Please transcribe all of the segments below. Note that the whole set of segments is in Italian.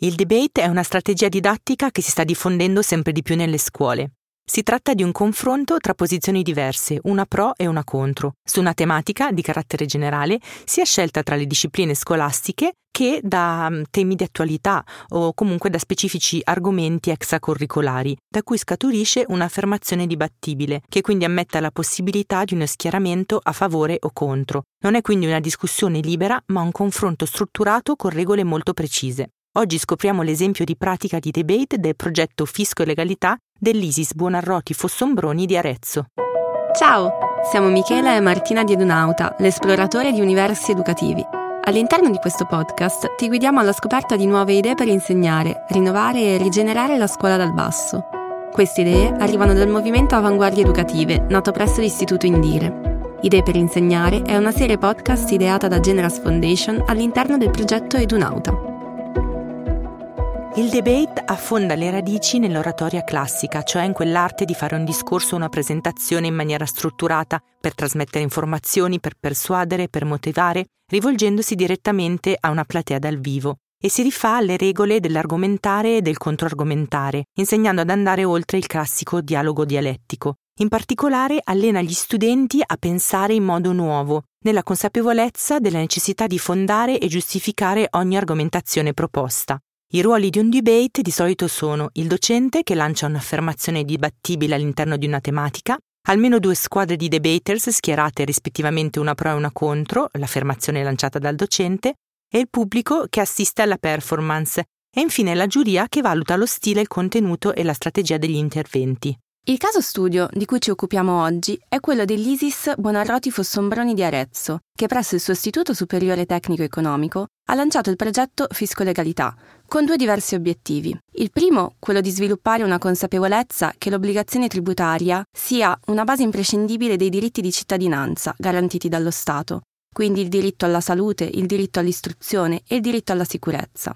Il debate è una strategia didattica che si sta diffondendo sempre di più nelle scuole. Si tratta di un confronto tra posizioni diverse, una pro e una contro, su una tematica di carattere generale, sia scelta tra le discipline scolastiche che da mm, temi di attualità o comunque da specifici argomenti extracurricolari, da cui scaturisce un'affermazione dibattibile, che quindi ammetta la possibilità di uno schieramento a favore o contro. Non è quindi una discussione libera, ma un confronto strutturato con regole molto precise. Oggi scopriamo l'esempio di pratica di debate del progetto Fisco e Legalità dell'ISIS Buonarroti Fossombroni di Arezzo. Ciao, siamo Michela e Martina di Edunauta, l'esploratore di universi educativi. All'interno di questo podcast ti guidiamo alla scoperta di nuove idee per insegnare, rinnovare e rigenerare la scuola dal basso. Queste idee arrivano dal movimento Avanguardie Educative, nato presso l'Istituto Indire. Idee per insegnare è una serie podcast ideata da Generas Foundation all'interno del progetto Edunauta. Il debate affonda le radici nell'oratoria classica, cioè in quell'arte di fare un discorso o una presentazione in maniera strutturata per trasmettere informazioni, per persuadere, per motivare, rivolgendosi direttamente a una platea dal vivo e si rifà alle regole dell'argomentare e del controargomentare, insegnando ad andare oltre il classico dialogo dialettico. In particolare allena gli studenti a pensare in modo nuovo, nella consapevolezza della necessità di fondare e giustificare ogni argomentazione proposta. I ruoli di un debate di solito sono il docente che lancia un'affermazione dibattibile all'interno di una tematica, almeno due squadre di debaters schierate rispettivamente una pro e una contro l'affermazione lanciata dal docente, e il pubblico che assiste alla performance, e infine la giuria che valuta lo stile, il contenuto e la strategia degli interventi. Il caso studio di cui ci occupiamo oggi è quello dell'ISIS Buonarroti Fossombroni di Arezzo, che presso il suo Istituto Superiore Tecnico Economico ha lanciato il progetto Fisco Legalità, con due diversi obiettivi. Il primo, quello di sviluppare una consapevolezza che l'obbligazione tributaria sia una base imprescindibile dei diritti di cittadinanza garantiti dallo Stato, quindi il diritto alla salute, il diritto all'istruzione e il diritto alla sicurezza.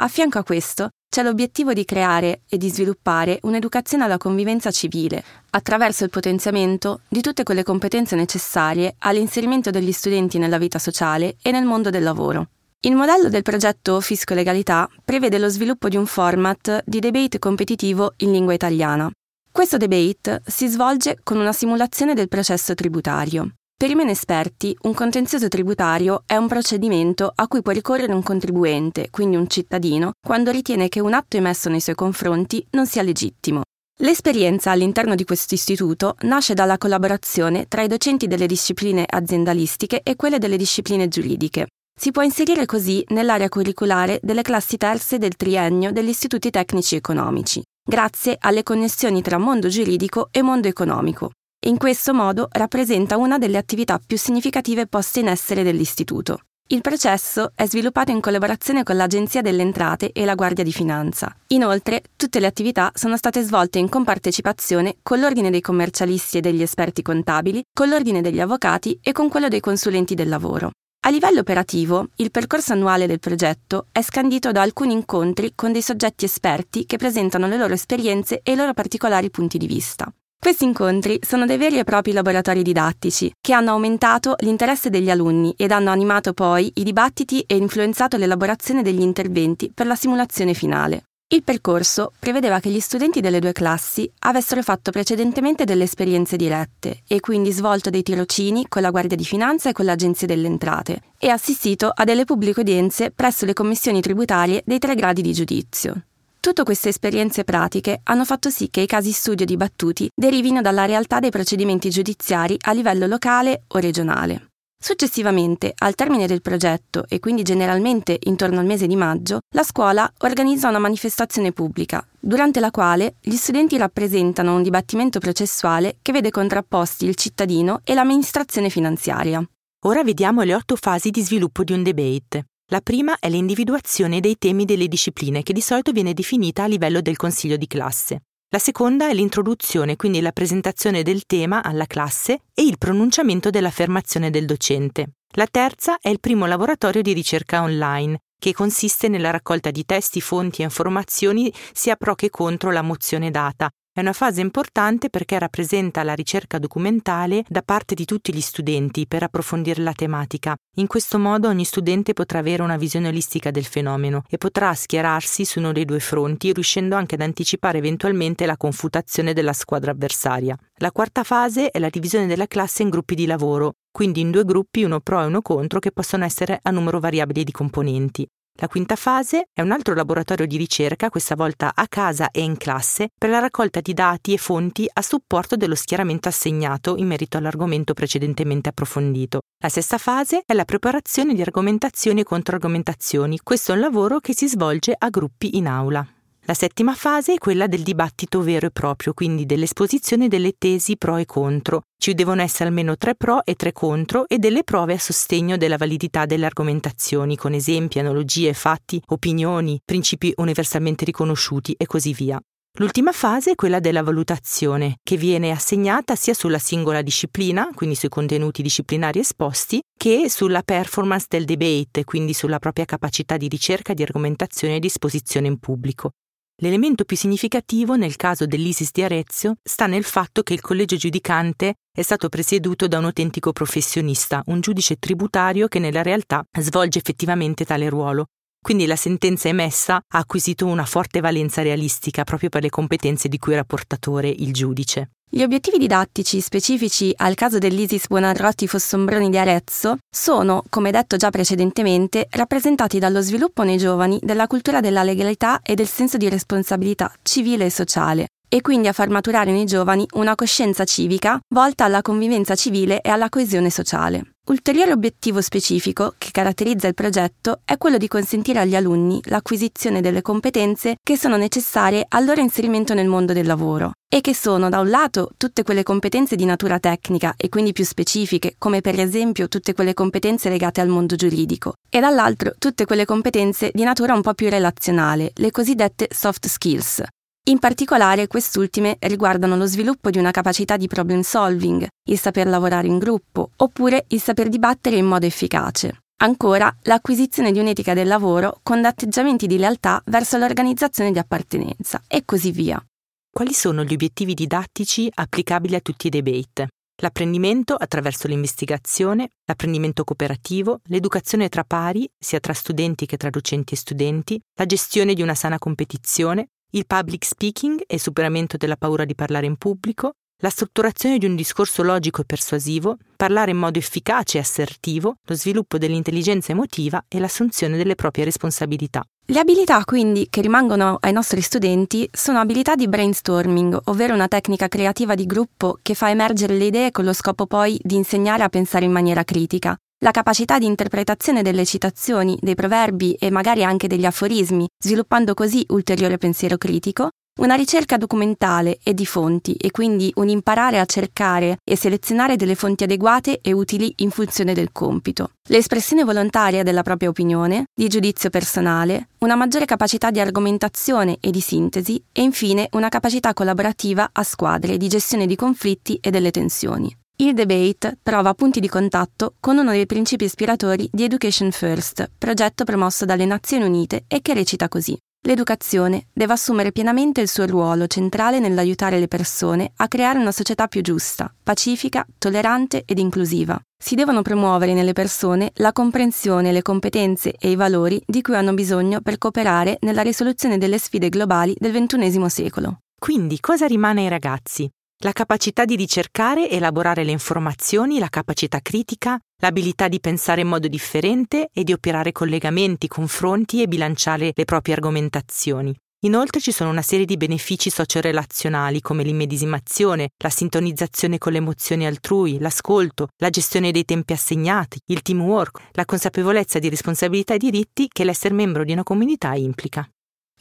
A fianco a questo c'è l'obiettivo di creare e di sviluppare un'educazione alla convivenza civile, attraverso il potenziamento di tutte quelle competenze necessarie all'inserimento degli studenti nella vita sociale e nel mondo del lavoro. Il modello del progetto Fisco Legalità prevede lo sviluppo di un format di debate competitivo in lingua italiana. Questo debate si svolge con una simulazione del processo tributario. Per i meno esperti, un contenzioso tributario è un procedimento a cui può ricorrere un contribuente, quindi un cittadino, quando ritiene che un atto emesso nei suoi confronti non sia legittimo. L'esperienza all'interno di questo istituto nasce dalla collaborazione tra i docenti delle discipline aziendalistiche e quelle delle discipline giuridiche. Si può inserire così nell'area curriculare delle classi terze del triennio degli istituti tecnici economici, grazie alle connessioni tra mondo giuridico e mondo economico, in questo modo rappresenta una delle attività più significative poste in essere dell'Istituto. Il processo è sviluppato in collaborazione con l'Agenzia delle Entrate e la Guardia di Finanza. Inoltre, tutte le attività sono state svolte in compartecipazione con l'Ordine dei commercialisti e degli esperti contabili, con l'Ordine degli avvocati e con quello dei consulenti del lavoro. A livello operativo, il percorso annuale del progetto è scandito da alcuni incontri con dei soggetti esperti che presentano le loro esperienze e i loro particolari punti di vista. Questi incontri sono dei veri e propri laboratori didattici che hanno aumentato l'interesse degli alunni ed hanno animato poi i dibattiti e influenzato l'elaborazione degli interventi per la simulazione finale. Il percorso prevedeva che gli studenti delle due classi avessero fatto precedentemente delle esperienze dirette e quindi svolto dei tirocini con la Guardia di Finanza e con l'Agenzia delle Entrate e assistito a delle pubbliche udienze presso le commissioni tributarie dei tre gradi di giudizio. Tutte queste esperienze pratiche hanno fatto sì che i casi studio dibattuti derivino dalla realtà dei procedimenti giudiziari a livello locale o regionale. Successivamente, al termine del progetto e quindi generalmente intorno al mese di maggio, la scuola organizza una manifestazione pubblica, durante la quale gli studenti rappresentano un dibattimento processuale che vede contrapposti il cittadino e l'amministrazione finanziaria. Ora vediamo le otto fasi di sviluppo di un debate. La prima è l'individuazione dei temi delle discipline, che di solito viene definita a livello del consiglio di classe. La seconda è l'introduzione, quindi la presentazione del tema alla classe e il pronunciamento dell'affermazione del docente. La terza è il primo laboratorio di ricerca online, che consiste nella raccolta di testi, fonti e informazioni sia pro che contro la mozione data, È una fase importante perché rappresenta la ricerca documentale da parte di tutti gli studenti per approfondire la tematica. In questo modo ogni studente potrà avere una visione olistica del fenomeno e potrà schierarsi su uno dei due fronti, riuscendo anche ad anticipare eventualmente la confutazione della squadra avversaria. La quarta fase è la divisione della classe in gruppi di lavoro, quindi in due gruppi, uno pro e uno contro, che possono essere a numero variabile di componenti. La quinta fase è un altro laboratorio di ricerca, questa volta a casa e in classe, per la raccolta di dati e fonti a supporto dello schieramento assegnato in merito all'argomento precedentemente approfondito. La sesta fase è la preparazione di argomentazioni e controargomentazioni. Questo è un lavoro che si svolge a gruppi in aula. La settima fase è quella del dibattito vero e proprio, quindi dell'esposizione delle tesi pro e contro. Ci devono essere almeno tre pro e tre contro e delle prove a sostegno della validità delle argomentazioni, con esempi, analogie, fatti, opinioni, principi universalmente riconosciuti e così via. L'ultima fase è quella della valutazione, che viene assegnata sia sulla singola disciplina, quindi sui contenuti disciplinari esposti, che sulla performance del debate, quindi sulla propria capacità di ricerca, di argomentazione e di esposizione in pubblico. L'elemento più significativo nel caso dell'ISIS di Arezzo sta nel fatto che il collegio giudicante è stato presieduto da un autentico professionista, un giudice tributario che nella realtà svolge effettivamente tale ruolo. Quindi la sentenza emessa ha acquisito una forte valenza realistica proprio per le competenze di cui era portatore il giudice. Gli obiettivi didattici specifici al caso dell'ISIS Buonarroti Fossombroni di Arezzo sono, come detto già precedentemente, rappresentati dallo sviluppo nei giovani della cultura della legalità e del senso di responsabilità civile e sociale, e quindi a far maturare nei giovani una coscienza civica volta alla convivenza civile e alla coesione sociale. Ulteriore obiettivo specifico che caratterizza il progetto è quello di consentire agli alunni l'acquisizione delle competenze che sono necessarie al loro inserimento nel mondo del lavoro e che sono da un lato tutte quelle competenze di natura tecnica e quindi più specifiche, come per esempio tutte quelle competenze legate al mondo giuridico, e dall'altro tutte quelle competenze di natura un po' più relazionale, le cosiddette soft skills, in particolare quest'ultime riguardano lo sviluppo di una capacità di problem solving, il saper lavorare in gruppo, oppure il saper dibattere in modo efficace. Ancora, l'acquisizione di un'etica del lavoro con atteggiamenti di lealtà verso l'organizzazione di appartenenza e così via. Quali sono gli obiettivi didattici applicabili a tutti i debate? L'apprendimento attraverso l'investigazione, l'apprendimento cooperativo, l'educazione tra pari, sia tra studenti che tra docenti e studenti, la gestione di una sana competizione, il public speaking e superamento della paura di parlare in pubblico, la strutturazione di un discorso logico e persuasivo, parlare in modo efficace e assertivo, lo sviluppo dell'intelligenza emotiva e l'assunzione delle proprie responsabilità. Le abilità quindi che rimangono ai nostri studenti sono abilità di brainstorming, ovvero una tecnica creativa di gruppo che fa emergere le idee con lo scopo poi di insegnare a pensare in maniera critica, la capacità di interpretazione delle citazioni, dei proverbi e magari anche degli aforismi, sviluppando così ulteriore pensiero critico, una ricerca documentale e di fonti e quindi un imparare a cercare e selezionare delle fonti adeguate e utili in funzione del compito, l'espressione volontaria della propria opinione, di giudizio personale, una maggiore capacità di argomentazione e di sintesi e infine una capacità collaborativa a squadre di gestione di conflitti e delle tensioni. Il debate trova punti di contatto con uno dei principi ispiratori di Education First, progetto promosso dalle Nazioni Unite e che recita così. L'educazione deve assumere pienamente il suo ruolo centrale nell'aiutare le persone a creare una società più giusta, pacifica, tollerante ed inclusiva. Si devono promuovere nelle persone la comprensione, le competenze e i valori di cui hanno bisogno per cooperare nella risoluzione delle sfide globali del XXI secolo. Quindi cosa rimane ai ragazzi? La capacità di ricercare e elaborare le informazioni, la capacità critica, l'abilità di pensare in modo differente e di operare collegamenti, confronti e bilanciare le proprie argomentazioni. Inoltre ci sono una serie di benefici socio-relazionali come l'immedesimazione, la sintonizzazione con le emozioni altrui, l'ascolto, la gestione dei tempi assegnati, il teamwork, la consapevolezza di responsabilità e diritti che l'essere membro di una comunità implica.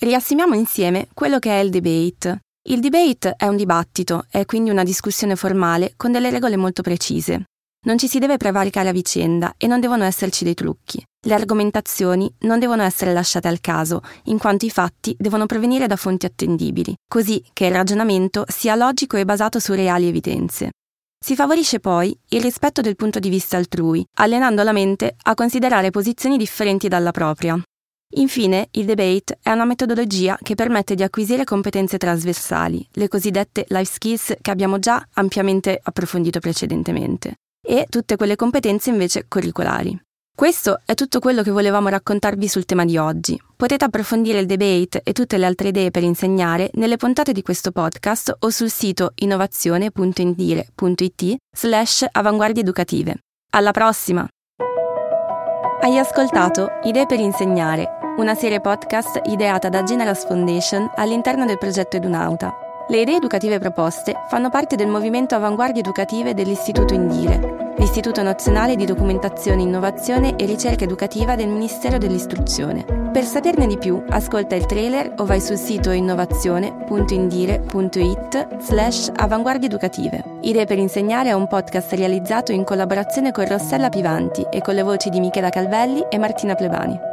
Riassimiamo insieme quello che è il debate. Il debate è un dibattito, è quindi una discussione formale con delle regole molto precise. Non ci si deve prevaricare a vicenda e non devono esserci dei trucchi. Le argomentazioni non devono essere lasciate al caso, in quanto i fatti devono provenire da fonti attendibili, così che il ragionamento sia logico e basato su reali evidenze. Si favorisce poi il rispetto del punto di vista altrui, allenando la mente a considerare posizioni differenti dalla propria. Infine, il debate è una metodologia che permette di acquisire competenze trasversali, le cosiddette life skills che abbiamo già ampiamente approfondito precedentemente, e tutte quelle competenze invece curricolari. Questo è tutto quello che volevamo raccontarvi sul tema di oggi. Potete approfondire il debate e tutte le altre idee per insegnare nelle puntate di questo podcast o sul sito innovazione.indire.it slash avanguardie educative. Alla prossima! Hai ascoltato Idee per insegnare, una serie podcast ideata da Generas Foundation all'interno del progetto Edunauta. Le idee educative proposte fanno parte del movimento Avanguardie Educative dell'Istituto Indire, l'Istituto Nazionale di Documentazione, Innovazione e Ricerca Educativa del Ministero dell'Istruzione. Per saperne di più, ascolta il trailer o vai sul sito innovazione.indire.it slash avanguardie educative. Idee per insegnare è un podcast realizzato in collaborazione con Rossella Pivanti e con le voci di Michela Calvelli e Martina Plebani.